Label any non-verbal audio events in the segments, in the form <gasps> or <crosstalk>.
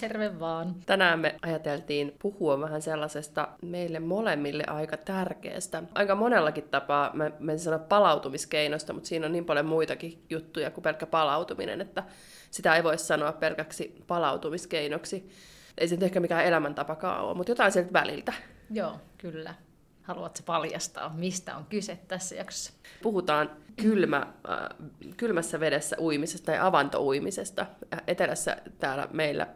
Terve vaan. Tänään me ajateltiin puhua vähän sellaisesta meille molemmille aika tärkeästä. Aika monellakin tapaa, mä, mä en sano palautumiskeinosta, mutta siinä on niin paljon muitakin juttuja kuin pelkkä palautuminen, että sitä ei voi sanoa pelkäksi palautumiskeinoksi. Ei se nyt ehkä mikään elämäntapakaan ole, mutta jotain sieltä väliltä. Joo, kyllä. Haluatko paljastaa, mistä on kyse tässä jaksossa? Puhutaan kylmä, äh, kylmässä vedessä uimisesta tai avantouimisesta. Etelässä täällä meillä,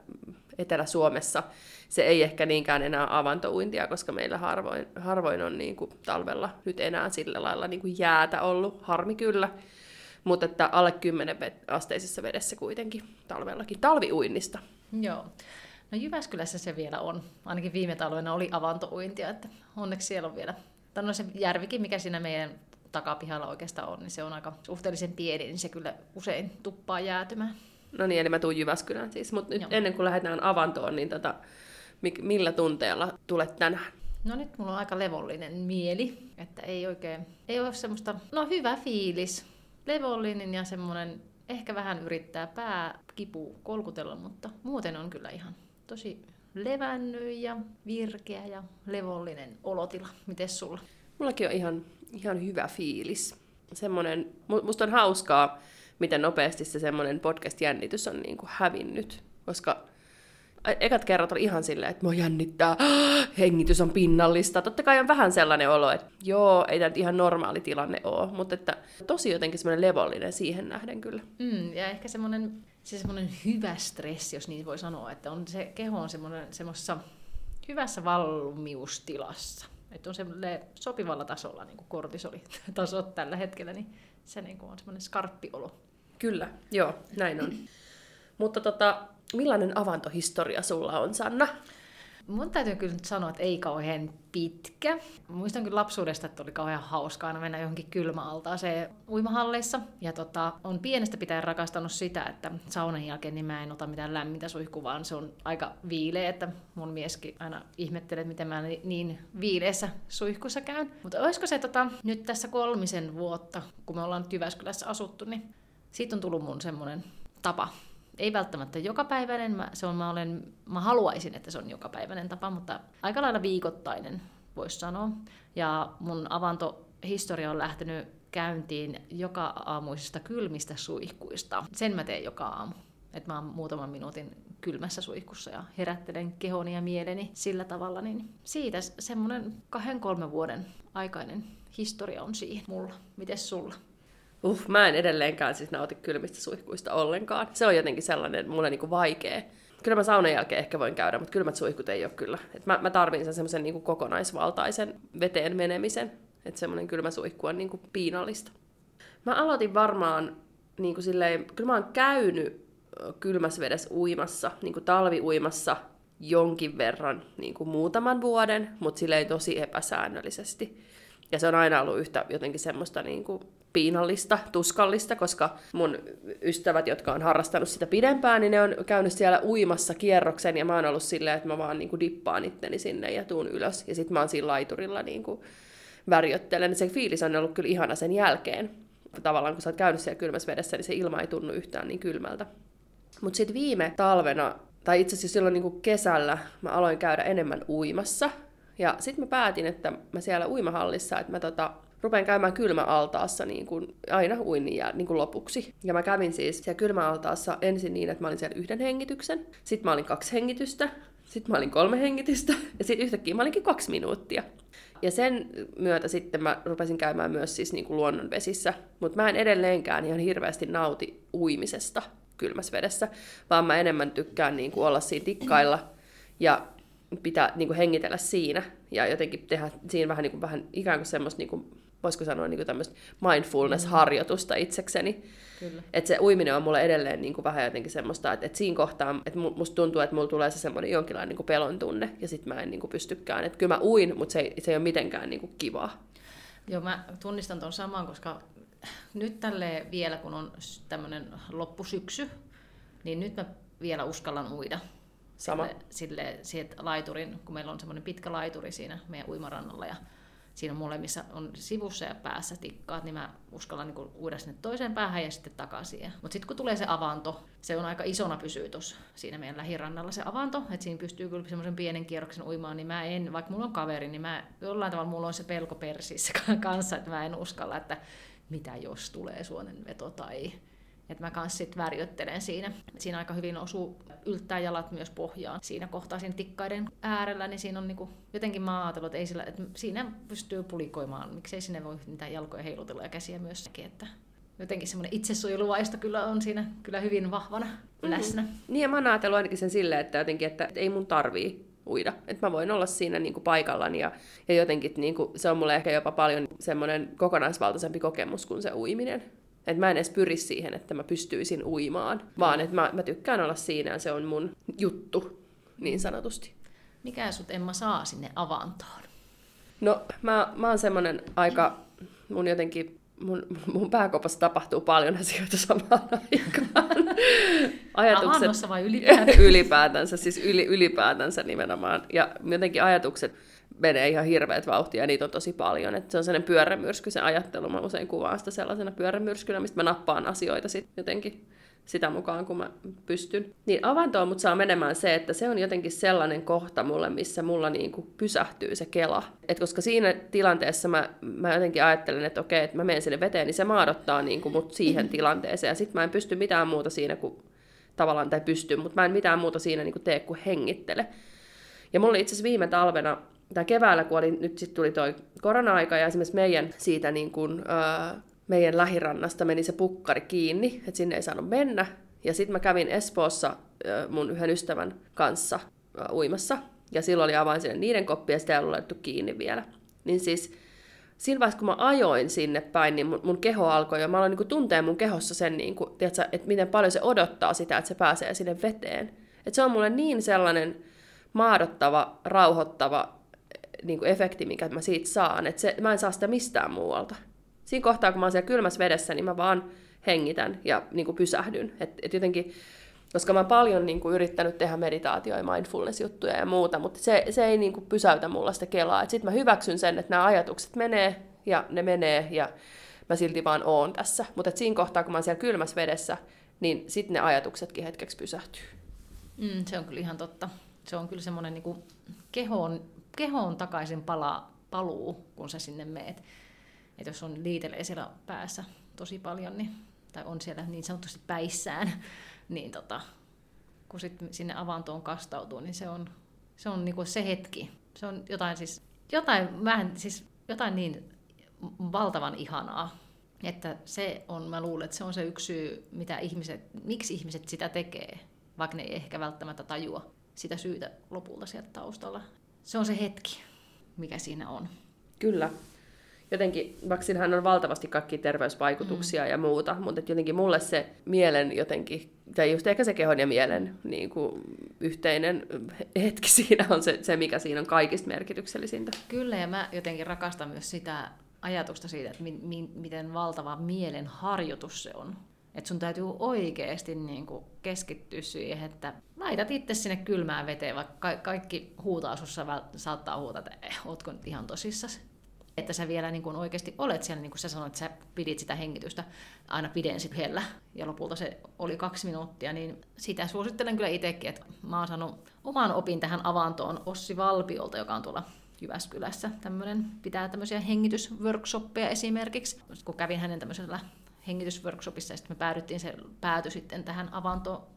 Etelä-Suomessa, se ei ehkä niinkään enää avantouintia, koska meillä harvoin, harvoin on niin kuin talvella nyt enää sillä lailla niin kuin jäätä ollut, harmi kyllä. Mutta että alle 10 asteisessa vedessä kuitenkin talvellakin talviuinnista. Joo. No Jyväskylässä se vielä on. Ainakin viime talvena oli avantouintia, että onneksi siellä on vielä. Tai no se järvikin, mikä siinä meidän takapihalla oikeastaan on, niin se on aika suhteellisen pieni, niin se kyllä usein tuppaa jäätymään. No niin, eli mä tuun Jyväskylään siis. Mutta nyt Joo. ennen kuin lähdetään avantoon, niin tota, millä tunteella tulet tänään? No nyt mulla on aika levollinen mieli, että ei oikein, ei ole semmoista, no hyvä fiilis, levollinen ja semmoinen, ehkä vähän yrittää pää kipu kolkutella, mutta muuten on kyllä ihan tosi levännyt ja virkeä ja levollinen olotila. Mites sulla? Mullakin on ihan, ihan hyvä fiilis. Semmonen, musta on hauskaa, miten nopeasti se semmoinen podcast-jännitys on niin kuin hävinnyt, koska ekat kerrat oli ihan silleen, että mua jännittää, <gasps> hengitys on pinnallista. Totta kai on vähän sellainen olo, että joo, ei tämä ihan normaali tilanne ole, mutta että tosi jotenkin semmoinen levollinen siihen nähden kyllä. Mm, ja ehkä semmoinen se semmoinen hyvä stressi, jos niin voi sanoa, että on se keho on semmoisessa hyvässä valmiustilassa. Että on semmoinen sopivalla tasolla, niin kuin kortisolitasot tällä hetkellä, niin se niin kuin on semmoinen skarppi olo. Kyllä, joo, näin on. Mutta tota, millainen avantohistoria sulla on, Sanna? Mun täytyy kyllä nyt sanoa, että ei kauhean pitkä. Muistan kyllä lapsuudesta, että oli kauhean hauskaa mennä johonkin kylmäaltaaseen uimahalleissa. Ja tota, on pienestä pitäen rakastanut sitä, että saunan jälkeen niin mä en ota mitään lämmintä suihkua, vaan se on aika viileä, että mun mieskin aina ihmettelee, miten mä niin viileessä suihkussa käyn. Mutta olisiko se tota, nyt tässä kolmisen vuotta, kun me ollaan Jyväskylässä asuttu, niin siitä on tullut mun semmoinen tapa ei välttämättä jokapäiväinen, mä, se on, mä, olen, mä haluaisin, että se on jokapäiväinen tapa, mutta aika lailla viikoittainen, voisi sanoa. Ja mun avantohistoria on lähtenyt käyntiin joka aamuisista kylmistä suihkuista. Sen mä teen joka aamu. Että mä oon muutaman minuutin kylmässä suihkussa ja herättelen kehoni ja mieleni sillä tavalla, niin siitä semmoinen kahden kolmen vuoden aikainen historia on siihen mulla. Mites sulla? Uh, mä en edelleenkään siis nauti kylmistä suihkuista ollenkaan. Se on jotenkin sellainen mulle niinku vaikea. Kyllä mä saunan jälkeen ehkä voin käydä, mutta kylmät suihkut ei ole kyllä. Et mä, mä tarvin sen semmoisen niinku kokonaisvaltaisen veteen menemisen. Että semmoinen kylmä suihku on niinku piinallista. Mä aloitin varmaan niinku silleen, kyllä mä oon käynyt kylmässä vedessä uimassa, niinku talviuimassa jonkin verran niinku muutaman vuoden, mutta silleen tosi epäsäännöllisesti. Ja se on aina ollut yhtä jotenkin semmoista niinku piinallista, tuskallista, koska mun ystävät, jotka on harrastanut sitä pidempään, niin ne on käynyt siellä uimassa kierroksen, ja mä oon ollut silleen, että mä vaan niinku dippaan itteni sinne ja tuun ylös, ja sitten mä oon siinä laiturilla niinku värjöttelen. Se fiilis on ollut kyllä ihana sen jälkeen. Tavallaan kun sä oot käynyt siellä kylmässä vedessä, niin se ilma ei tunnu yhtään niin kylmältä. Mutta sitten viime talvena, tai itse asiassa silloin niinku kesällä, mä aloin käydä enemmän uimassa. Ja sitten mä päätin, että mä siellä uimahallissa, että mä tota, rupean käymään kylmäaltaassa niin kuin aina uinnin jää, niin kuin lopuksi. Ja mä kävin siis siellä kylmäaltaassa ensin niin, että mä olin siellä yhden hengityksen, sitten mä olin kaksi hengitystä, sitten mä olin kolme hengitystä, ja sitten yhtäkkiä mä olinkin kaksi minuuttia. Ja sen myötä sitten mä rupesin käymään myös siis niin kuin luonnonvesissä, mutta mä en edelleenkään ihan hirveästi nauti uimisesta kylmässä vedessä, vaan mä enemmän tykkään niin kuin olla siinä tikkailla ja pitää niin kuin hengitellä siinä ja jotenkin tehdä siinä vähän, niin kuin, vähän ikään kuin semmoista, niin kuin, voisiko sanoa niin tämmöistä mindfulness-harjoitusta itsekseni. Kyllä. Että se uiminen on mulle edelleen niin kuin vähän jotenkin semmoista, että, että siinä kohtaa, että musta tuntuu, että mulla tulee se semmoinen jonkinlainen niin kuin pelon tunne, ja sitten mä en niin kuin pystykään. Että kyllä mä uin, mutta se ei, se ei ole mitenkään niin kuin kivaa. Joo, mä tunnistan tuon saman, koska nyt tälle vielä, kun on tämmöinen loppusyksy, niin nyt mä vielä uskallan uida. Sama. Sille, sille laiturin, kun meillä on semmoinen pitkä laituri siinä meidän uimarannalla ja siinä on molemmissa on sivussa ja päässä tikkaat, niin mä uskallan niin uida sinne toiseen päähän ja sitten takaisin. Mutta sitten kun tulee se avanto, se on aika isona pysyy siinä meidän lähirannalla se avanto, että siinä pystyy kyllä semmoisen pienen kierroksen uimaan, niin mä en, vaikka mulla on kaveri, niin mä jollain tavalla mulla on se pelko persissä <laughs> kanssa, että mä en uskalla, että mitä jos tulee suonenveto tai että mä kanssa sitten värjöttelen siinä. Siinä aika hyvin osuu yltää jalat myös pohjaan. Siinä kohtaa siinä tikkaiden äärellä, niin siinä on niinku, jotenkin mä ajatellut, että, ei sillä, että siinä pystyy pulikoimaan. Miksei sinne voi mitään jalkoja heilutella ja käsiä myös että jotenkin semmoinen itsesuojeluvaisto kyllä on siinä kyllä hyvin vahvana mm-hmm. läsnä. Niin ja mä oon ajatellut ainakin sen silleen, että jotenkin, että ei mun tarvii uida. Että mä voin olla siinä niin kuin paikallani ja, ja jotenkin niin kuin, se on mulle ehkä jopa paljon semmoinen kokonaisvaltaisempi kokemus kuin se uiminen. Että mä en edes pyri siihen, että mä pystyisin uimaan, vaan että mä, mä tykkään olla siinä ja se on mun juttu, niin sanotusti. Mikä sut Emma saa sinne avantoon? No mä, mä oon semmonen aika, mun jotenkin, mun, mun pääkopassa tapahtuu paljon asioita samaan aikaan. ajatukset, Avannossa vai ylipäätänsä? <laughs> ylipäätänsä, siis yli, ylipäätänsä nimenomaan. Ja jotenkin ajatukset menee ihan hirveät vauhtia ja niitä on tosi paljon. Et se on sellainen pyörämyrsky, se ajattelu. Mä usein kuvaan sitä sellaisena pyörämyrskynä, mistä mä nappaan asioita sitten jotenkin sitä mukaan, kun mä pystyn. Niin avantoon mut saa menemään se, että se on jotenkin sellainen kohta mulle, missä mulla niinku pysähtyy se kela. Et koska siinä tilanteessa mä, mä jotenkin ajattelen, että okei, että mä menen sinne veteen, niin se maadottaa niinku mut siihen tilanteeseen. Ja sit mä en pysty mitään muuta siinä kuin tavallaan, tai pysty, mutta mä en mitään muuta siinä niinku tee kuin hengittele. Ja mulla itse asiassa viime talvena tai keväällä, kun oli, nyt sitten tuli toi korona-aika ja esimerkiksi meidän siitä niin kun, ää, meidän lähirannasta meni se pukkari kiinni, että sinne ei saanut mennä. Ja sitten mä kävin Espoossa ää, mun yhden ystävän kanssa ää, uimassa. Ja silloin oli avain sinne niiden koppi ja sitä ei ollut kiinni vielä. Niin siis siinä vaiheessa, kun mä ajoin sinne päin, niin mun, mun keho alkoi jo, mä aloin niin tuntee mun kehossa sen, niin kuin, tiedätkö, että miten paljon se odottaa sitä, että se pääsee sinne veteen. Että se on mulle niin sellainen maadottava, rauhoittava niin kuin efekti, mikä mä siitä saan. Että se, mä en saa sitä mistään muualta. Siinä kohtaa, kun mä oon siellä kylmässä vedessä, niin mä vaan hengitän ja niin kuin pysähdyn. Et, et jotenkin, koska mä oon paljon niin kuin, yrittänyt tehdä meditaatio- ja mindfulness-juttuja ja muuta, mutta se, se ei niin kuin, pysäytä mulla sitä kelaa. Sitten mä hyväksyn sen, että nämä ajatukset menee ja ne menee ja mä silti vaan oon tässä. Mutta siinä kohtaa, kun mä oon siellä kylmässä vedessä, niin sitten ne ajatuksetkin hetkeksi pysähtyy. Mm, se on kyllä ihan totta. Se on kyllä semmoinen niin kehoon kehoon takaisin palaa, paluu, kun sä sinne meet. Et jos on liitelee siellä päässä tosi paljon, niin, tai on siellä niin sanotusti päissään, <laughs> niin tota, kun sit sinne avantoon kastautuu, niin se on, se on niinku se hetki. Se on jotain, siis, jotain, vähän, siis jotain niin valtavan ihanaa, että se on, mä luulen, että se on se yksi syy, mitä ihmiset, miksi ihmiset sitä tekee, vaikka ne ei ehkä välttämättä tajua sitä syytä lopulta sieltä taustalla se on se hetki, mikä siinä on. Kyllä. Jotenkin, vaikka siinähän on valtavasti kaikki terveysvaikutuksia mm. ja muuta, mutta jotenkin mulle se mielen jotenkin, tai just ehkä se kehon ja mielen niin kuin yhteinen hetki <laughs> siinä on se, se, mikä siinä on kaikista merkityksellisintä. Kyllä, ja mä jotenkin rakastan myös sitä ajatusta siitä, että mi- mi- miten valtava mielen harjoitus se on. Että sun täytyy oikeasti niin kuin keskittyä siihen, että laitat itse sinne kylmään veteen, vaikka ka- kaikki huutaa sussa, saattaa huutaa, että eh, ootko nyt ihan tosissasi. Että sä vielä niin kuin oikeasti olet siellä, niin kuin sä sanoit, että sä pidit sitä hengitystä aina pidensit hellä, ja lopulta se oli kaksi minuuttia, niin sitä suosittelen kyllä itsekin, että mä oon saanut oman opin tähän avantoon Ossi Valpiolta, joka on tuolla Jyväskylässä tämmöinen, pitää tämmöisiä hengitysworkshoppeja esimerkiksi. Kun kävin hänen tämmöisellä hengitysworkshopissa, ja sitten me päädyttiin, se pääty sitten tähän avanto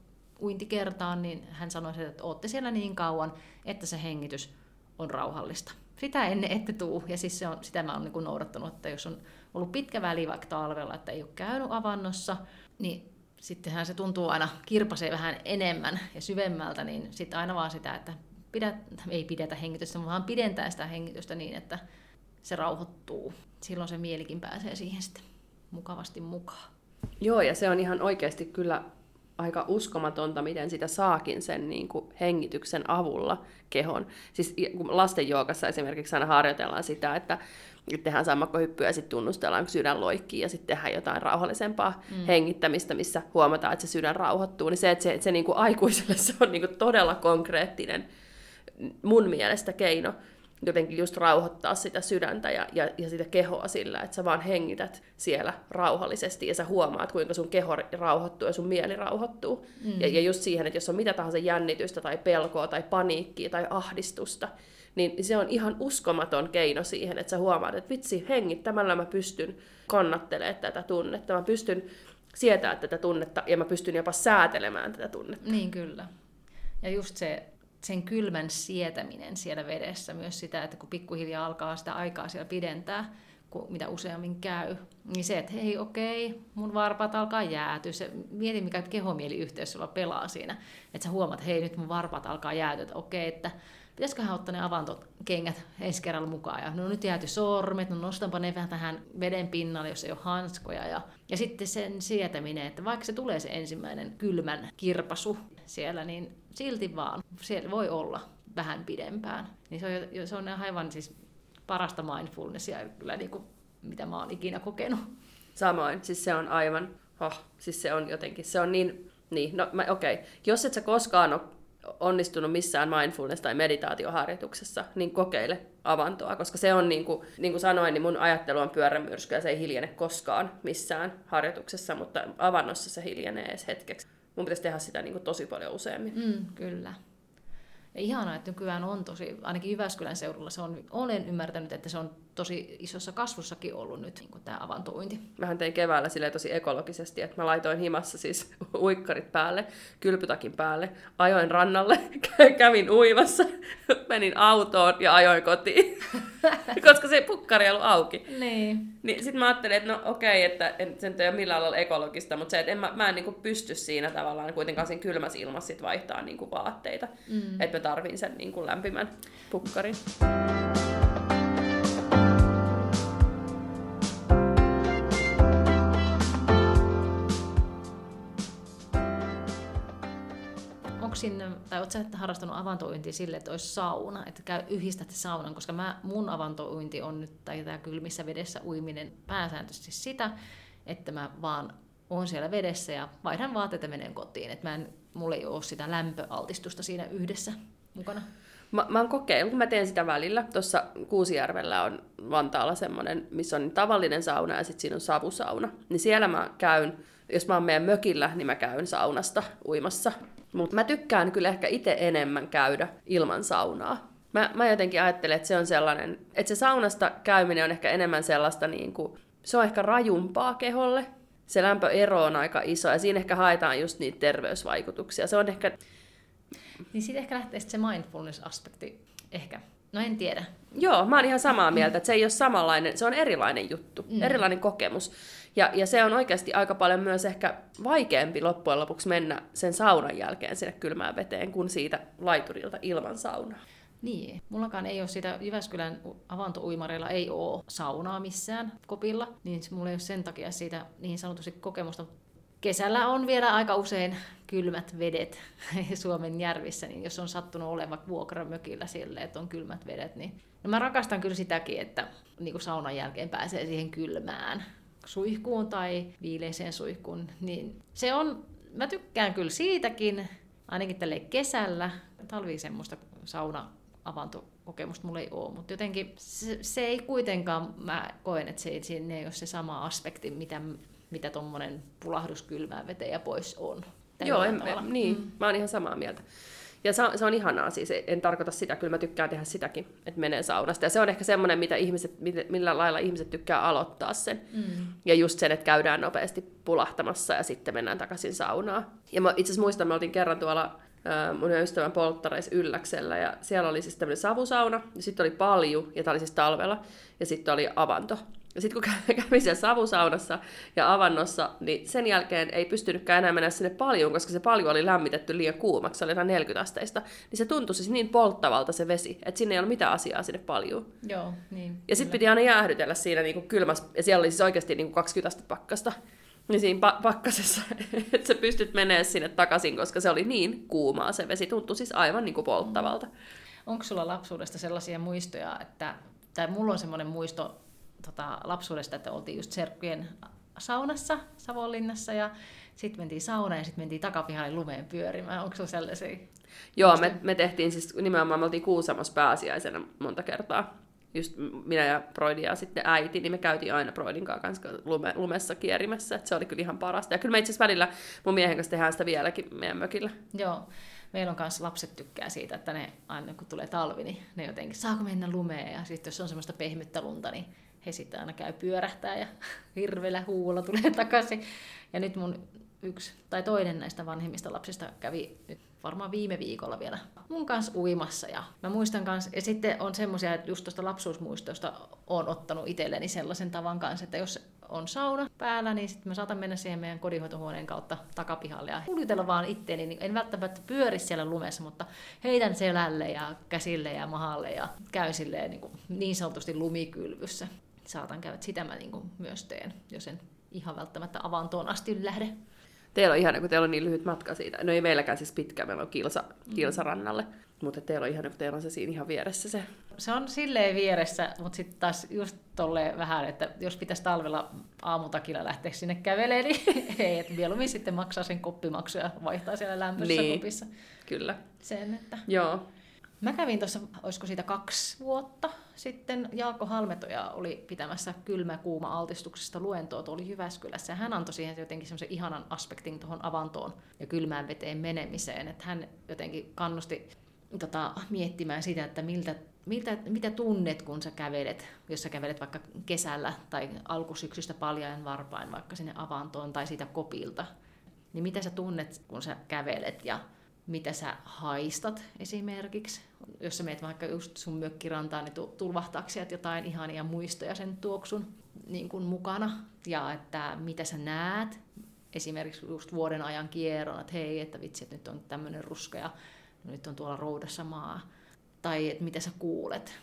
uintikertaan, niin hän sanoi, että olette siellä niin kauan, että se hengitys on rauhallista. Sitä ennen ette tuu, ja siis se on, sitä mä oon niin noudattanut, että jos on ollut pitkä väli vaikka talvella, että ei ole käynyt avannossa, niin sittenhän se tuntuu aina kirpasee vähän enemmän ja syvemmältä, niin sitten aina vaan sitä, että pidät, ei pidetä hengitystä, vaan pidentää sitä hengitystä niin, että se rauhoittuu. Silloin se mielikin pääsee siihen sitten mukavasti mukaan. Joo, ja se on ihan oikeasti kyllä aika uskomatonta, miten sitä saakin sen niin kuin hengityksen avulla kehon. Siis lasten joogassa esimerkiksi aina harjoitellaan sitä, että tehdään sammakkohyppyä ja sitten tunnustellaan, kun sydän loikkii ja sitten tehdään jotain rauhallisempaa mm. hengittämistä, missä huomataan, että se sydän rauhoittuu. Niin se, että se, että se niin kuin aikuiselle <laughs> se on niin kuin todella konkreettinen mun mielestä keino jotenkin just rauhoittaa sitä sydäntä ja, ja, ja sitä kehoa sillä, että sä vaan hengität siellä rauhallisesti ja sä huomaat, kuinka sun keho rauhoittuu ja sun mieli rauhoittuu. Mm. Ja, ja just siihen, että jos on mitä tahansa jännitystä tai pelkoa tai paniikkia tai ahdistusta, niin se on ihan uskomaton keino siihen, että sä huomaat, että vitsi, hengittämällä mä pystyn kannattelemaan tätä tunnetta, mä pystyn sietää tätä tunnetta ja mä pystyn jopa säätelemään tätä tunnetta. Niin kyllä. Ja just se sen kylmän sietäminen siellä vedessä, myös sitä, että kun pikkuhiljaa alkaa sitä aikaa siellä pidentää, kun mitä useammin käy, niin se, että hei okei, mun varpaat alkaa jäätyä. Se, mieti, mikä kehomieliyhteys sulla pelaa siinä, että sä huomaat, hei nyt mun varpaat alkaa jäätyä, että okei, että pitäisiköhän ottaa ne avantokengät ensi kerralla mukaan. Ja no nyt jääty sormet, no nostanpa ne vähän tähän veden pinnalle, jos ei ole hanskoja. Ja, ja sitten sen sietäminen, että vaikka se tulee se ensimmäinen kylmän kirpasu siellä, niin silti vaan siellä voi olla vähän pidempään. Niin se on, se on aivan siis parasta mindfulnessia kyllä niin kuin, mitä mä oon ikinä kokenut. Samoin, siis se on aivan, oh, siis se on jotenkin, se on niin, niin, no okei, okay. jos et sä koskaan ole onnistunut missään mindfulness- tai meditaatioharjoituksessa, niin kokeile avantoa, koska se on, niin kuin, niin kuin sanoin, niin mun ajattelu on pyörämyrsky ja se ei hiljene koskaan missään harjoituksessa, mutta avannossa se hiljenee edes hetkeksi. Mun pitäisi tehdä sitä niin kuin tosi paljon useammin. Mm, kyllä. Ja ihanaa, että nykyään on tosi, ainakin Jyväskylän seudulla se on, olen ymmärtänyt, että se on tosi isossa kasvussakin ollut nyt niin tämä avantointi. Mähän tein keväällä sille tosi ekologisesti, että mä laitoin himassa siis <laughs> uikkarit päälle, kylpytakin päälle, ajoin rannalle, <laughs> kävin uimassa, <laughs> menin autoon ja ajoin kotiin, koska se pukkari ei ollut auki. Niin. niin Sitten mä ajattelin, että no okei, että en, sen ei ole millään lailla ekologista, mutta se, että en, mä, mä en niin pysty siinä tavallaan kuitenkaan siinä kylmässä ilmassa sit vaihtaa niin vaatteita, mm. että mä tarvin sen niin lämpimän pukkarin. Sinne, tai oletko sä harrastanut avantouintia sille, että olisi sauna, että käy, yhdistät saunan, koska mä, mun avantouinti on nyt, tai tämä kylmissä vedessä uiminen pääsääntöisesti sitä, että mä vaan on siellä vedessä ja vaihdan vaatteita menen kotiin. Että mä en, mulla ei ole sitä lämpöaltistusta siinä yhdessä mukana. Mä, mä oon kokeillut, kun mä teen sitä välillä. Tuossa Kuusijärvellä on Vantaalla semmoinen, missä on tavallinen sauna ja sitten siinä on savusauna. Niin siellä mä käyn, jos mä oon meidän mökillä, niin mä käyn saunasta uimassa mutta mä tykkään kyllä ehkä itse enemmän käydä ilman saunaa. Mä, mä jotenkin ajattelen, että se on sellainen, että se saunasta käyminen on ehkä enemmän sellaista, niin kuin, se on ehkä rajumpaa keholle. Se lämpöero on aika iso ja siinä ehkä haetaan just niitä terveysvaikutuksia. Se on ehkä... Niin siitä ehkä lähtee se mindfulness-aspekti ehkä. No en tiedä. Joo, mä oon ihan samaa mieltä, että se ei ole samanlainen, se on erilainen juttu, mm. erilainen kokemus. Ja, ja se on oikeasti aika paljon myös ehkä vaikeampi loppujen lopuksi mennä sen saunan jälkeen sinne kylmään veteen kuin siitä laiturilta ilman saunaa. Niin, mullakaan ei ole sitä, Jyväskylän avantouimareilla ei ole saunaa missään kopilla, niin mulla ei ole sen takia siitä niin sanotusti kokemusta. Kesällä on vielä aika usein kylmät vedet <laughs> Suomen järvissä, niin jos on sattunut olevan vuokramökillä sille, että on kylmät vedet, niin no mä rakastan kyllä sitäkin, että niin saunan jälkeen pääsee siihen kylmään suihkuun tai viileiseen suihkuun, niin se on, mä tykkään kyllä siitäkin, ainakin tälle kesällä. Talvi semmoista sauna avantokokemusta mulla ei ole, mutta jotenkin se, se ei kuitenkaan, mä koen, että se ei, siinä ei ole se sama aspekti, mitä, mitä tuommoinen pulahdus kylmään veteen ja pois on. Joo, en, niin, mm. mä oon ihan samaa mieltä. Ja se on, se on ihanaa siis, en tarkoita sitä, kyllä mä tykkään tehdä sitäkin, että menee saunasta. Ja se on ehkä semmoinen, mitä ihmiset, millä lailla ihmiset tykkää aloittaa sen. Mm. Ja just sen, että käydään nopeasti pulahtamassa ja sitten mennään takaisin saunaan. Ja mä itse asiassa muistan, me oltiin kerran tuolla mun ystävän polttareissa Ylläksellä, ja siellä oli siis tämmöinen savusauna, ja sitten oli palju, ja tämä oli siis talvella, ja sitten oli avanto. Ja sitten kun <laughs> kävi siellä savusaunassa ja avannossa, niin sen jälkeen ei pystynytkään enää mennä sinne paljon, koska se paljon oli lämmitetty liian kuumaksi, se oli 40 asteista. Niin se tuntui siis niin polttavalta se vesi, että sinne ei ollut mitään asiaa sinne paljon. Joo, niin. Ja sitten piti aina jäähdytellä siinä niin kuin kylmässä, ja siellä oli siis oikeasti niin kuin 20 astetta pakkasta. Niin siinä pa- pakkasessa, <laughs> että sä pystyt menemään sinne takaisin, koska se oli niin kuumaa se vesi. Tuntui siis aivan niin kuin polttavalta. Onko sulla lapsuudesta sellaisia muistoja, että, tai mulla on semmoinen muisto tota, lapsuudesta, että oltiin just serkkujen saunassa Savonlinnassa ja sitten mentiin saunaan ja sitten mentiin takapihalle lumeen pyörimään. Onko sulla sellaisia? Joo, me, me tehtiin siis nimenomaan, me oltiin Kuusamossa pääsiäisenä monta kertaa. Just minä ja Broidi ja sitten äiti, niin me käytiin aina Broidin kanssa lume, lumessa kierimässä. Et se oli kyllä ihan parasta. Ja kyllä me itse asiassa välillä mun miehen kanssa tehdään sitä vieläkin meidän mökillä. Joo. Meillä on myös lapset tykkää siitä, että ne aina kun tulee talvi, niin ne jotenkin, saako mennä lumeen? Ja sitten jos on semmoista pehmyttä lunta, niin he sitten aina käy pyörähtää ja <laughs> hirveellä huulla tulee takaisin. Ja nyt mun yksi tai toinen näistä vanhemmista lapsista kävi nyt varmaan viime viikolla vielä mun kanssa uimassa. Ja mä muistan kanssa, ja sitten on semmoisia, että just tuosta lapsuusmuistosta on ottanut itselleni sellaisen tavan kanssa, että jos on sauna päällä, niin sitten mä saatan mennä siihen meidän kodinhoitohuoneen kautta takapihalle ja huljutella vaan itteeni. Niin en välttämättä pyöri siellä lumessa, mutta heitän selälle ja käsille ja mahalle ja käy silleen niin, kuin niin sanotusti lumikylvyssä. Saatan käydä, sitä mä niin kuin myös teen, jos en ihan välttämättä avantoon asti lähde. Teillä on ihana, kun teillä on niin lyhyt matka siitä. No ei meilläkään siis pitkä, meillä on kilsa, kilsarannalle. Mutta teillä on ihana, kun teillä on se siinä ihan vieressä se. Se on silleen vieressä, mutta sitten taas just tolleen vähän, että jos pitäisi talvella aamutakilla lähteä sinne kävelemään, niin <laughs> ei, että mieluummin sitten maksaa sen koppimaksu ja vaihtaa siellä lämpössä Niin. kopissa. Kyllä. Sen, että Joo. Mä kävin tuossa, olisiko siitä kaksi vuotta sitten, Jaakko Halmetoja oli pitämässä kylmä-kuuma altistuksesta luentoa tuolla Jyväskylässä. Ja hän antoi siihen jotenkin semmoisen ihanan aspektin tuohon avantoon ja kylmään veteen menemiseen. Että hän jotenkin kannusti tota, miettimään sitä, että miltä, miltä, mitä tunnet, kun sä kävelet, jos sä kävelet vaikka kesällä tai alkusyksystä paljain varpain vaikka sinne avantoon tai siitä kopilta. Niin mitä sä tunnet, kun sä kävelet ja mitä sä haistat esimerkiksi. Jos sä meet vaikka just sun mökkirantaan, niin tu- tulvahtaako sieltä jotain ihania muistoja sen tuoksun niin kuin mukana. Ja että mitä sä näet, esimerkiksi just vuoden ajan kierron, että hei, että vitsi, että nyt on tämmöinen ruska ja nyt on tuolla roudassa maa. Tai että mitä sä kuulet.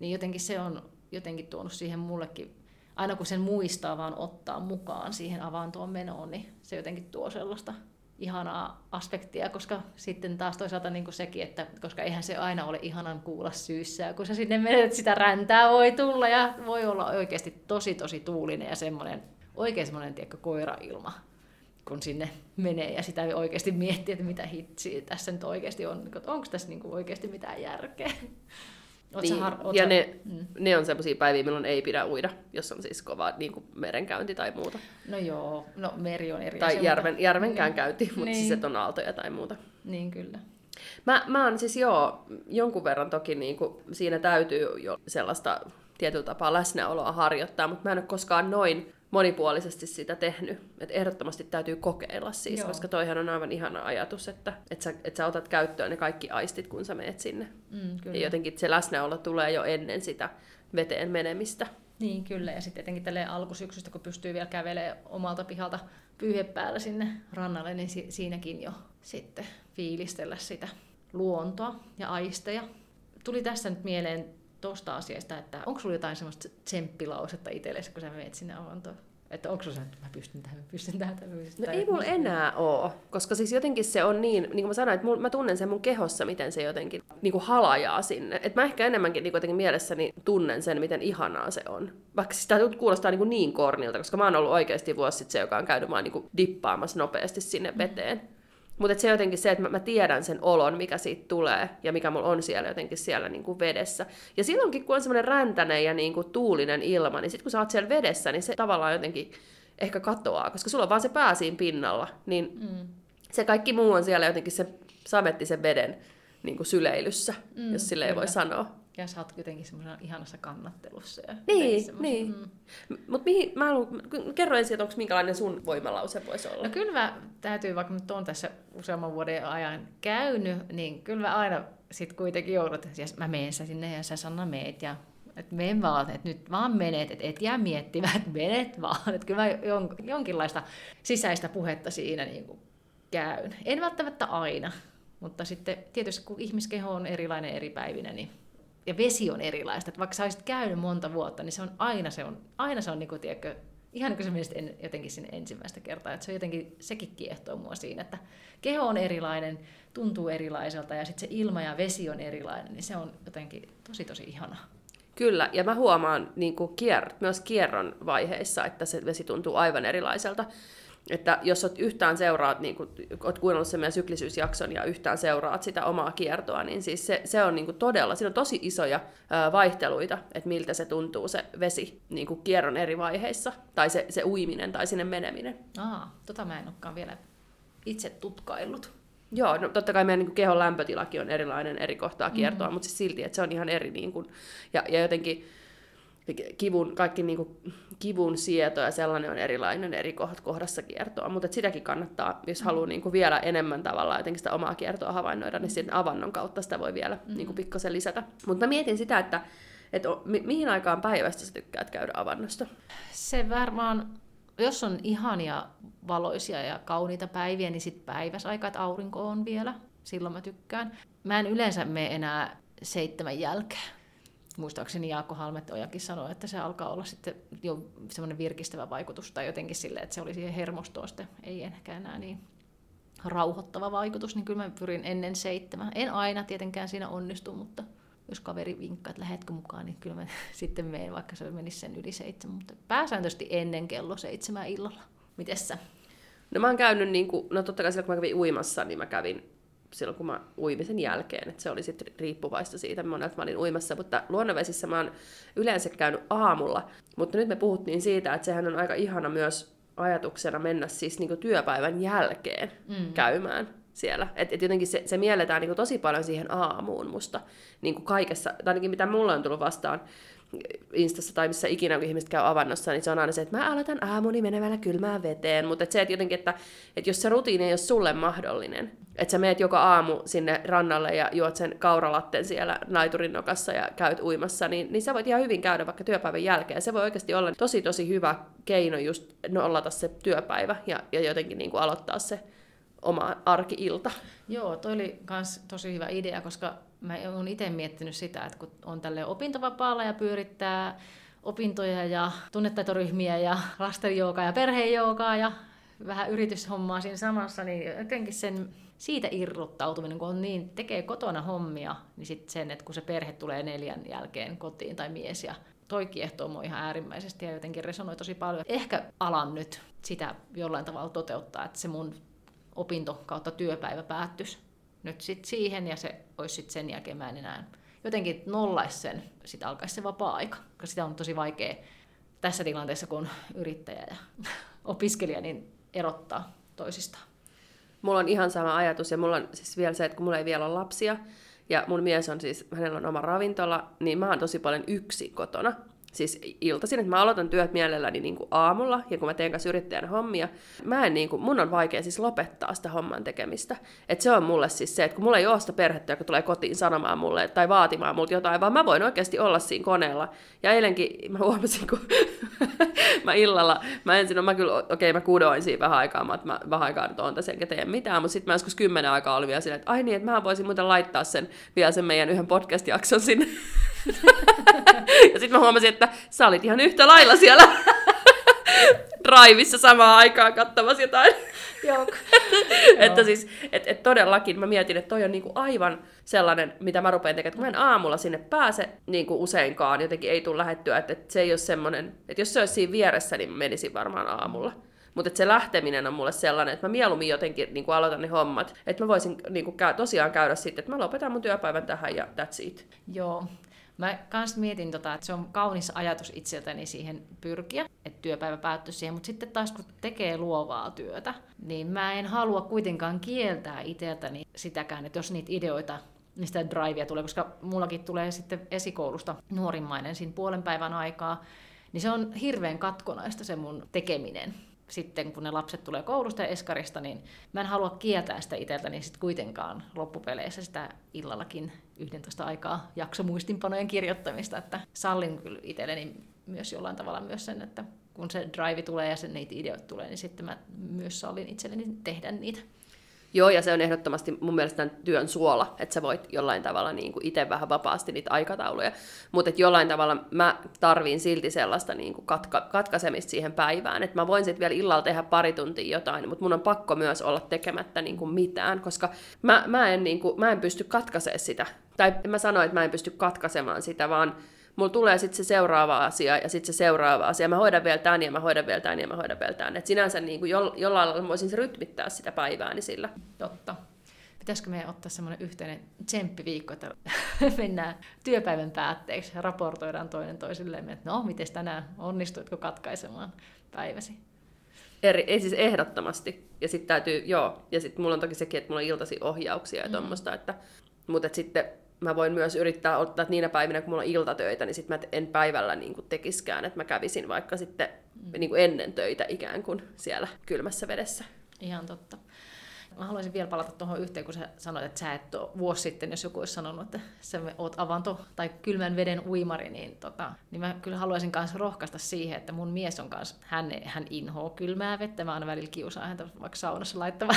Niin jotenkin se on jotenkin tuonut siihen mullekin, aina kun sen muistaa vaan ottaa mukaan siihen avantoon menoon, niin se jotenkin tuo sellaista ihanaa aspektia, koska sitten taas toisaalta niin kuin sekin, että koska eihän se aina ole ihanan kuulla syyssä, kun sä sinne menet, sitä räntää voi tulla ja voi olla oikeasti tosi tosi tuulinen ja semmoinen, oikein semmoinen tiedätkö, koirailma, kun sinne menee ja sitä oikeasti miettii, että mitä hitsiä tässä nyt oikeasti on, että onko tässä niin kuin oikeasti mitään järkeä. Oot Niin, har- ja sä- ne, Mm. ne on sellaisia päiviä, milloin ei pidä uida, jos on siis kova niin kuin merenkäynti tai muuta. No joo, no meri on eri Tai asia, järven, mutta- järvenkään niin. käynti, mutta Niin. siis on aaltoja tai muuta. Niin kyllä. Mä, mä oon siis joo, jonkun verran toki niin kuin, siinä täytyy jo sellaista tietyllä tapaa läsnäoloa harjoittaa, mutta mä en ole koskaan noin monipuolisesti sitä tehnyt. Et ehdottomasti täytyy kokeilla siis, Joo. koska toihan on aivan ihana ajatus, että et sä, et sä otat käyttöön ne kaikki aistit, kun sä menet sinne. Mm, kyllä. Ja jotenkin se läsnäolo tulee jo ennen sitä veteen menemistä. Niin kyllä, ja sitten etenkin tälleen alkusyksystä, kun pystyy vielä kävelemään omalta pihalta pyyhe päällä sinne rannalle, niin si- siinäkin jo sitten fiilistellä sitä luontoa ja aisteja. Tuli tässä nyt mieleen tuosta asiasta, että onko sulla jotain semmoista tsemppilausetta itsellesi, kun sä menet sinne avantoon? Että onko sulla se, että mä pystyn tähän, mä pystyn tähän, mä pystyn No tähän. ei mulla enää oo, koska siis jotenkin se on niin, niin kuin mä sanoin, että mul, mä tunnen sen mun kehossa, miten se jotenkin niin kuin halajaa sinne. Et mä ehkä enemmänkin niin jotenkin mielessäni tunnen sen, miten ihanaa se on. Vaikka siis tämä kuulostaa niin, kuin niin kornilta, koska mä oon ollut oikeasti vuosi sitten se, joka on käynyt vaan niin kuin dippaamassa nopeasti sinne veteen. Mutta se jotenkin se, että mä, mä tiedän sen olon, mikä siitä tulee ja mikä mulla on siellä jotenkin siellä niin kuin vedessä. Ja silloinkin, kun on semmoinen räntäinen ja niin kuin tuulinen ilma, niin sitten kun sä oot siellä vedessä, niin se tavallaan jotenkin ehkä katoaa, koska sulla on vaan se pää siinä pinnalla, niin Mm. se kaikki muu on siellä jotenkin se sametti sen veden niin kuin syleilyssä, Mm, jos sille ei voi sanoa. Ja sä oot jotenkin semmoisena ihanassa kannattelussa. Ja Niin, niin. Mm. Mutta mihin, mä haluan, kerro ensin, että onko minkälainen sun voimalause voisi olla. No kyllä mä täytyy, vaikka nyt on tässä useamman vuoden ajan käynyt, niin kyllä mä aina sit kuitenkin joudut, ja mä menen sä sinne ja sä Sanna meet ja että men vaan, että nyt vaan menet, että et jää miettimään, että menet vaan. Että kyllä mä jon, jonkinlaista sisäistä puhetta siinä niin kuin käyn. En välttämättä aina, mutta sitten tietysti kun ihmiskeho on erilainen eri päivinä, niin ja vesi on erilaista. Että vaikka sä olisit käynyt monta vuotta, niin se on aina se on, aina se on niin kuin, tiedätkö, ihan kuin se menisit en, jotenkin sinne ensimmäistä kertaa. Että se jotenkin, sekin kiehtoo mua siinä, että keho on erilainen, tuntuu erilaiselta ja sitten se ilma ja vesi on erilainen, niin se on jotenkin tosi tosi ihanaa. Kyllä, ja mä huomaan niin kuin kier, myös kierron vaiheissa, että se vesi tuntuu aivan erilaiselta. Että jos olet yhtään seuraat, niin kun olet kuunnellut sen meidän syklisyysjakson ja yhtään seuraat sitä omaa kiertoa, niin siis se, se on niin kuin todella, siinä on tosi isoja vaihteluita, että miltä se tuntuu se vesi niin kuin kierron eri vaiheissa, tai se, se uiminen tai sinne meneminen. Aa, tota mä en olekaan vielä itse tutkaillut. Joo, no totta kai meidän niin kuin kehon lämpötilakin on erilainen eri kohtaa kiertoa, mm-hmm. mutta siis silti, että se on ihan eri, niin kuin, ja, ja jotenkin kivun, kaikki niin kuin, kivun sieto ja sellainen on erilainen eri kohdassa kiertoa, mutta sitäkin kannattaa, jos mm. haluaa niin kuin, vielä enemmän tavallaan jotenkin sitä omaa kiertoa havainnoida, niin sitten avannon kautta sitä voi vielä mm. niin kuin, pikkasen lisätä. Mutta mä mietin sitä, että et, mi- mihin aikaan päivästä sä tykkäät käydä avannosta? Se varmaan, jos on ihania valoisia ja kauniita päiviä, niin sitten päiväsaika, että aurinko on vielä. Silloin mä tykkään. Mä en yleensä mene enää seitsemän jälkeen muistaakseni Jaakko Halmetojakin sanoi, että se alkaa olla sitten jo semmoinen virkistävä vaikutus tai jotenkin silleen, että se oli siihen hermostoon sitten, ei ehkä enää niin rauhoittava vaikutus, niin kyllä mä pyrin ennen seitsemän. En aina tietenkään siinä onnistu, mutta jos kaveri vinkkaa, että lähetkö mukaan, niin kyllä mä <laughs> sitten menen, vaikka se menisi sen yli seitsemän, mutta pääsääntöisesti ennen kello seitsemän illalla. Mites sä? No mä oon käynyt, niin kuin, no totta kai silloin kun mä kävin uimassa, niin mä kävin silloin, kun mä uimisen jälkeen. että se oli sitten riippuvaista siitä, monelta mä olin uimassa. Mutta luonnonvesissä mä oon yleensä käynyt aamulla. Mutta nyt me puhuttiin siitä, että sehän on aika ihana myös ajatuksena mennä siis niin työpäivän jälkeen mm. käymään siellä. Et, et jotenkin se, se mielletään niin tosi paljon siihen aamuun musta niin kaikessa, tai ainakin mitä mulla on tullut vastaan Instassa tai missä ikinä, kun ihmiset käy avannossa, niin se on aina se, että mä aloitan aamuni menemällä kylmään veteen. Mutta se, että jotenkin, että, että jos se rutiini ei ole sulle mahdollinen, että sä meet joka aamu sinne rannalle ja juot sen kauralatten siellä naiturin nokassa ja käyt uimassa, niin, niin sä voit ihan hyvin käydä vaikka työpäivän jälkeen. Se voi oikeasti olla tosi tosi hyvä keino just nollata se työpäivä ja, ja jotenkin niin kuin aloittaa se oma arki-ilta. Joo, toi oli myös tosi hyvä idea, koska mä oon itse miettinyt sitä, että kun on tälle opintovapaalla ja pyörittää opintoja ja tunnetaitoryhmiä ja lastenjoukaa ja perhejoukaa ja vähän yrityshommaa siinä samassa, niin jotenkin sen siitä irrottautuminen, kun on niin, tekee kotona hommia, niin sitten sen, että kun se perhe tulee neljän jälkeen kotiin tai mies ja toi kiehtoo mua ihan äärimmäisesti ja jotenkin resonoi tosi paljon. Ehkä alan nyt sitä jollain tavalla toteuttaa, että se mun opinto kautta työpäivä päättyisi nyt sit siihen ja se olisi sitten sen jälkeen mä en enää jotenkin nollaisi sen, sitten alkaisi se vapaa-aika, koska sitä on tosi vaikea tässä tilanteessa, kun yrittäjä ja <laughs> opiskelija, niin erottaa toisistaan. Mulla on ihan sama ajatus ja mulla on siis vielä se, että kun mulla ei vielä ole lapsia ja mun mies on siis, hänellä on oma ravintola, niin mä oon tosi paljon yksi kotona siis iltaisin, että mä aloitan työt mielelläni niin kuin aamulla, ja kun mä teen kanssa yrittäjän hommia, mä en niin kuin, mun on vaikea siis lopettaa sitä homman tekemistä. että se on mulle siis se, että kun mulla ei ole sitä perhettä, joka tulee kotiin sanomaan mulle tai vaatimaan multa jotain, vaan mä voin oikeasti olla siinä koneella. Ja eilenkin mä huomasin, kun <laughs> mä illalla, mä ensin, no mä kyllä, okei okay, mä kudoin siinä vähän aikaa, mä, mä vähän aikaa nyt on tässä enkä tee mitään, mutta sitten mä joskus kymmenen aikaa oli vielä silleen, että ai niin, että mä voisin muuten laittaa sen vielä sen meidän yhden podcast-jakson sinne. <laughs> ja sitten mä huomasin, että sä olit ihan yhtä lailla siellä <laughs> raivissa samaan aikaan kattamassa jotain. <laughs> Joo. että siis, et, et todellakin mä mietin, että toi on niinku aivan sellainen, mitä mä rupean tekemään, kun mä en aamulla sinne pääse niinku useinkaan, jotenkin ei tule lähettyä, että, että se ei ole semmoinen, että jos se olisi siinä vieressä, niin menisin varmaan aamulla. Mutta se lähteminen on mulle sellainen, että mä mieluummin jotenkin niin kuin aloitan ne hommat. Että mä voisin niin kuin, tosiaan käydä sitten, että mä lopetan mun työpäivän tähän ja that's it. Joo. Mä kans mietin, tota, että se on kaunis ajatus itseltäni siihen pyrkiä, että työpäivä päättyisi siihen, mutta sitten taas kun tekee luovaa työtä, niin mä en halua kuitenkaan kieltää itseltäni sitäkään, että jos niitä ideoita niin sitä drivea tulee, koska mullakin tulee sitten esikoulusta nuorimmainen siinä puolen päivän aikaa, niin se on hirveän katkonaista se mun tekeminen. sitten kun ne lapset tulee koulusta ja eskarista, niin mä en halua kieltää sitä itseltäni sit kuitenkaan loppupeleissä sitä illallakin 11 aikaa jaksomuistinpanojen kirjoittamista, että sallin kyllä itselleni myös jollain tavalla myös sen, että kun se drive tulee ja sen niitä ideoita tulee, niin sitten mä myös sallin itselleni tehdä niitä. Joo, ja se on ehdottomasti mun mielestä työn suola, että sä voit jollain tavalla niin kuin itse vähän vapaasti niitä aikatauluja. Mutta jollain tavalla mä tarviin silti sellaista niin kuin katka, katkaisemista siihen päivään, että mä voin sitten vielä illalla tehdä pari tuntia jotain, mutta mun on pakko myös olla tekemättä niin kuin mitään, koska mä, mä, en, niin kuin, mä en pysty katkaisemaan sitä. Tai mä sanoin, että mä en pysty katkaisemaan sitä, vaan mulla tulee sitten se seuraava asia ja sitten se seuraava asia. Mä hoidan vielä tämän ja mä hoidan vielä tämän ja mä hoidan vielä tämän. Et sinänsä niin kuin jo, jollain lailla voisin se rytmittää sitä päivääni sillä. Totta. Pitäisikö meidän ottaa semmoinen yhteinen tsemppiviikko, että <laughs> mennään työpäivän päätteeksi ja raportoidaan toinen toisilleen, että no, miten tänään onnistuitko katkaisemaan päiväsi? Eri, ei siis ehdottomasti. Ja sitten täytyy, joo, ja sitten mulla on toki sekin, että mulla on iltasi ohjauksia ja mm. tuommoista, että, mutta sitten mä voin myös yrittää ottaa, että niinä päivinä, kun mulla on iltatöitä, niin sitten mä en päivällä niin kuin tekiskään, että mä kävisin vaikka sitten mm. niin kuin ennen töitä ikään kuin siellä kylmässä vedessä. Ihan totta. Mä haluaisin vielä palata tuohon yhteen, kun sä sanoit, että sä et ole vuosi sitten, jos joku olisi sanonut, että sä oot avanto- tai kylmän veden uimari, niin, tota, niin mä kyllä haluaisin myös rohkaista siihen, että mun mies on kanssa, hän, hän inhoo kylmää vettä, mä aina välillä kiusaan häntä vaikka saunassa laittava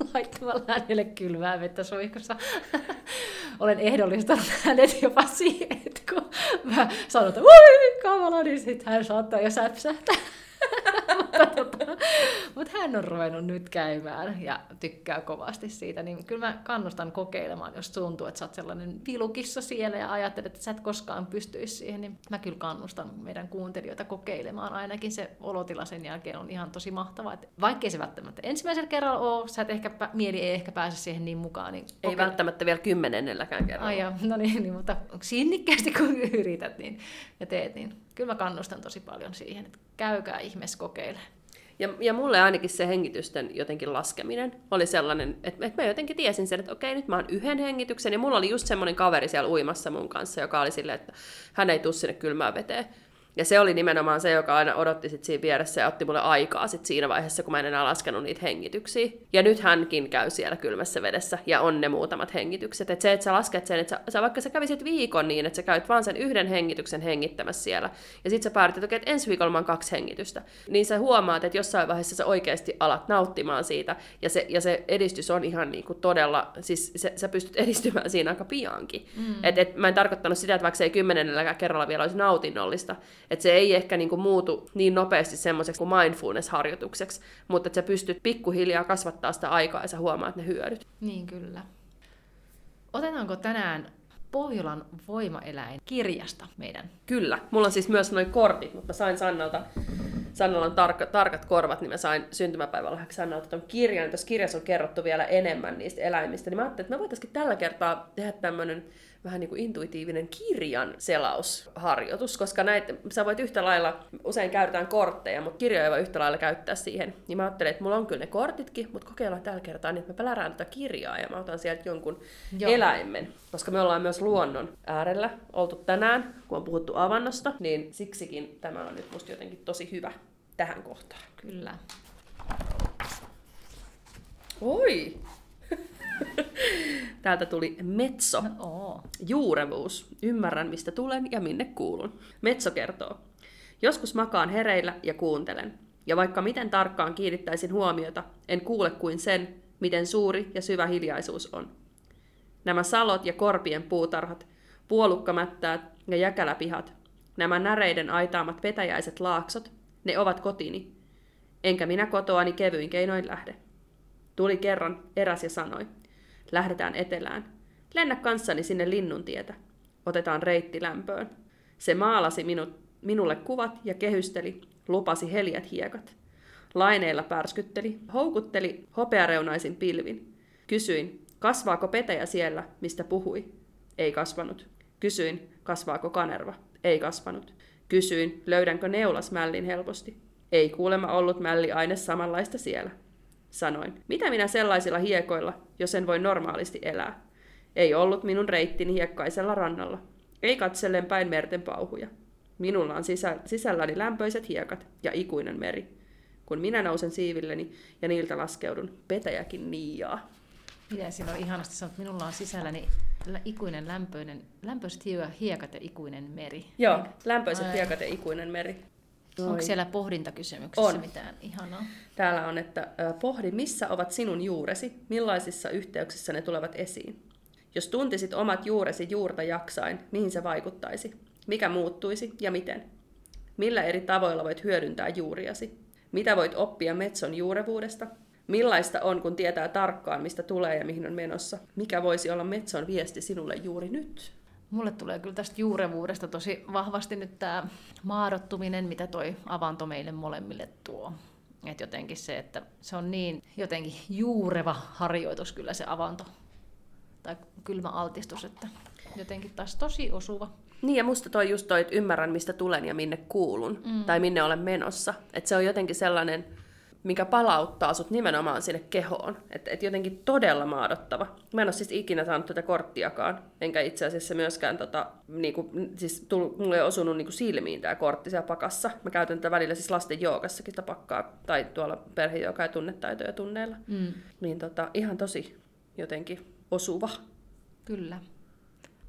<laughs> laittamalla hänelle kylmää vettä suihkussa. <laughs> Olen ehdollistanut hänet jopa siihen, että kun mä sanon, että voi kamala, niin sitten hän saattaa jo säpsähtää mutta, <laughs> tota, mutta hän on ruvennut nyt käymään ja tykkää kovasti siitä, niin kyllä mä kannustan kokeilemaan, jos tuntuu, että sä oot sellainen vilukissa siellä ja ajattelet, että sä et koskaan pystyisi siihen, niin mä kyllä kannustan meidän kuuntelijoita kokeilemaan. Ainakin se olotila sen jälkeen on ihan tosi mahtavaa. Että vaikkei se välttämättä ensimmäisellä kerralla ole, sä et ehkä, mieli ei ehkä pääse siihen niin mukaan. Niin ei välttämättä vielä kymmenennelläkään kerralla. Ai ja, no niin, niin, mutta sinnikkäästi kun yrität niin, ja teet, niin kyllä mä kannustan tosi paljon siihen, että käykää ihmeessä kokeilemaan. Ja, ja mulle ainakin se hengitysten jotenkin laskeminen oli sellainen, että, että mä jotenkin tiesin sen, että okei, nyt mä oon yhden hengityksen, ja mulla oli just semmoinen kaveri siellä uimassa mun kanssa, joka oli silleen, että hän ei tuu sinne kylmään veteen. Ja se oli nimenomaan se, joka aina odotti sit siinä vieressä ja otti mulle aikaa sit siinä vaiheessa, kun mä en enää laskenut niitä hengityksiä. Ja nyt hänkin käy siellä kylmässä vedessä ja on ne muutamat hengitykset. Et se, että sä lasket sen, että sä, sä, vaikka sä kävisit viikon niin, että sä käyt vaan sen yhden hengityksen hengittämässä siellä. Ja sit sä päätit, että, ensi viikolla mä oon kaksi hengitystä. Niin sä huomaat, että jossain vaiheessa sä oikeasti alat nauttimaan siitä. Ja se, ja se edistys on ihan niin kuin todella, siis se, sä pystyt <laughs> edistymään siinä aika piankin. Mm. Et, et, mä en tarkoittanut sitä, että vaikka se ei kymmenennelläkään kerralla vielä olisi nautinnollista, että se ei ehkä niinku muutu niin nopeasti semmoiseksi kuin mindfulness-harjoitukseksi, mutta että sä pystyt pikkuhiljaa kasvattaa sitä aikaa ja sä huomaat ne hyödyt. Niin kyllä. Otetaanko tänään Pohjolan voimaeläin kirjasta meidän? Kyllä. Mulla on siis myös noin kortit, mutta sain Sannalta, Sannalla on tarka, tarkat korvat, niin mä sain syntymäpäivällä Sannalta tuon kirjan. Tässä kirjassa on kerrottu vielä enemmän niistä eläimistä, niin mä ajattelin, että me voitaisiin tällä kertaa tehdä tämmöinen vähän niin kuin intuitiivinen kirjan selausharjoitus, koska näitä, sä voit yhtä lailla, usein käytetään kortteja, mutta kirjoja voi yhtä lailla käyttää siihen. Niin mä ajattelin, että mulla on kyllä ne kortitkin, mutta kokeillaan tällä kertaa niin, että mä plärään tätä kirjaa ja mä otan sieltä jonkun Joo. eläimen. Koska me ollaan myös luonnon äärellä oltu tänään, kun on puhuttu avannosta, niin siksikin tämä on nyt musta jotenkin tosi hyvä tähän kohtaan. Kyllä. Oi! <laughs> Täältä tuli Metso. No, Juurevuus. Ymmärrän, mistä tulen ja minne kuulun. Metso kertoo. Joskus makaan hereillä ja kuuntelen. Ja vaikka miten tarkkaan kiinnittäisin huomiota, en kuule kuin sen, miten suuri ja syvä hiljaisuus on. Nämä salot ja korpien puutarhat, puolukkamättäät ja jäkäläpihat, nämä näreiden aitaamat petäjäiset laaksot, ne ovat kotini. Enkä minä kotoani kevyin keinoin lähde. Tuli kerran eräs ja sanoi, lähdetään etelään. Lennä kanssani sinne linnuntietä. Otetaan reitti lämpöön. Se maalasi minut, minulle kuvat ja kehysteli, lupasi heljät hiekat. Laineilla pärskytteli, houkutteli hopeareunaisin pilvin. Kysyin, kasvaako petäjä siellä, mistä puhui? Ei kasvanut. Kysyin, kasvaako kanerva? Ei kasvanut. Kysyin, löydänkö neulasmällin helposti? Ei kuulemma ollut mälliaine samanlaista siellä. Sanoin, mitä minä sellaisilla hiekoilla, jos en voi normaalisti elää? Ei ollut minun reittini hiekkaisella rannalla. Ei katsellen päin merten pauhuja. Minulla on sisä, sisälläni lämpöiset hiekat ja ikuinen meri. kun minä nousen siivilleni ja niiltä laskeudun petäjäkin niijaa. Miten siinä on ihanasti sanottu, minulla on sisälläni ikuinen lämpöinen, lämpöiset hiekat ja ikuinen meri. Joo, lämpöiset Ai. hiekat ja ikuinen meri. Onko siellä pohdintakysymyksissä on. mitään ihanaa? Täällä on, että pohdi, missä ovat sinun juuresi, millaisissa yhteyksissä ne tulevat esiin. Jos tuntisit omat juuresi juurta jaksain, mihin se vaikuttaisi? Mikä muuttuisi ja miten? Millä eri tavoilla voit hyödyntää juuriasi? Mitä voit oppia metson juurevuudesta? Millaista on, kun tietää tarkkaan, mistä tulee ja mihin on menossa? Mikä voisi olla metson viesti sinulle juuri nyt? Mulle tulee kyllä tästä juurevuudesta tosi vahvasti nyt tämä maadottuminen, mitä toi avanto meille molemmille tuo. Et jotenkin se, että se on niin jotenkin juureva harjoitus kyllä se avanto tai kylmä altistus, että jotenkin taas tosi osuva. Niin ja musta toi just toi, että ymmärrän mistä tulen ja minne kuulun mm. tai minne olen menossa. Että se on jotenkin sellainen, mikä palauttaa sut nimenomaan sinne kehoon. Että et jotenkin todella maadottava. Mä en ole siis ikinä saanut tätä korttiakaan, enkä itse asiassa myöskään, tota, niinku, siis tull, mulle ei osunut niinku silmiin tämä kortti siellä pakassa. Mä käytän tätä välillä siis lasten joogassakin sitä pakkaa, tai tuolla perhejooga ja tunnetaitoja tunneilla. Mm. Niin tota, ihan tosi jotenkin osuva. Kyllä.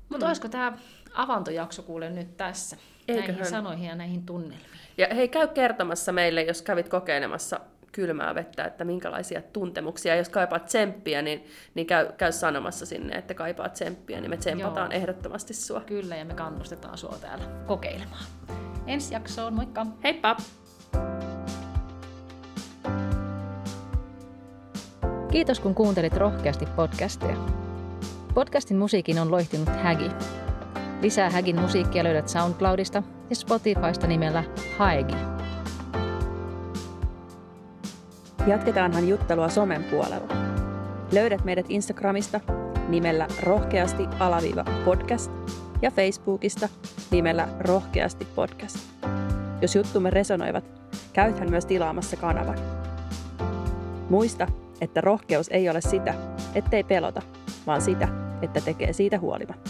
Mutta mm. olisiko tämä avantojakso kuule nyt tässä? Eiköhän. Näihin sanoihin ja näihin tunnelmiin. Ja hei, käy kertomassa meille, jos kävit kokeilemassa kylmää vettä, että minkälaisia tuntemuksia. Jos kaipaat tsemppiä, niin, niin käy, käy sanomassa sinne, että kaipaat tsemppiä, niin me tsempataan Joo. ehdottomasti sua. Kyllä, ja me kannustetaan sua täällä kokeilemaan. Ensi jaksoon, moikka! Heippa! Kiitos kun kuuntelit rohkeasti podcastia. Podcastin musiikin on loihtinut Hägi. Lisää Hägin musiikkia löydät SoundCloudista ja Spotifysta nimellä Haegi. Jatketaanhan juttelua somen puolella. Löydät meidät Instagramista nimellä rohkeasti alaviiva podcast ja Facebookista nimellä rohkeasti podcast. Jos juttumme resonoivat, käythän myös tilaamassa kanavan. Muista, että rohkeus ei ole sitä, ettei pelota, vaan sitä, että tekee siitä huolimatta.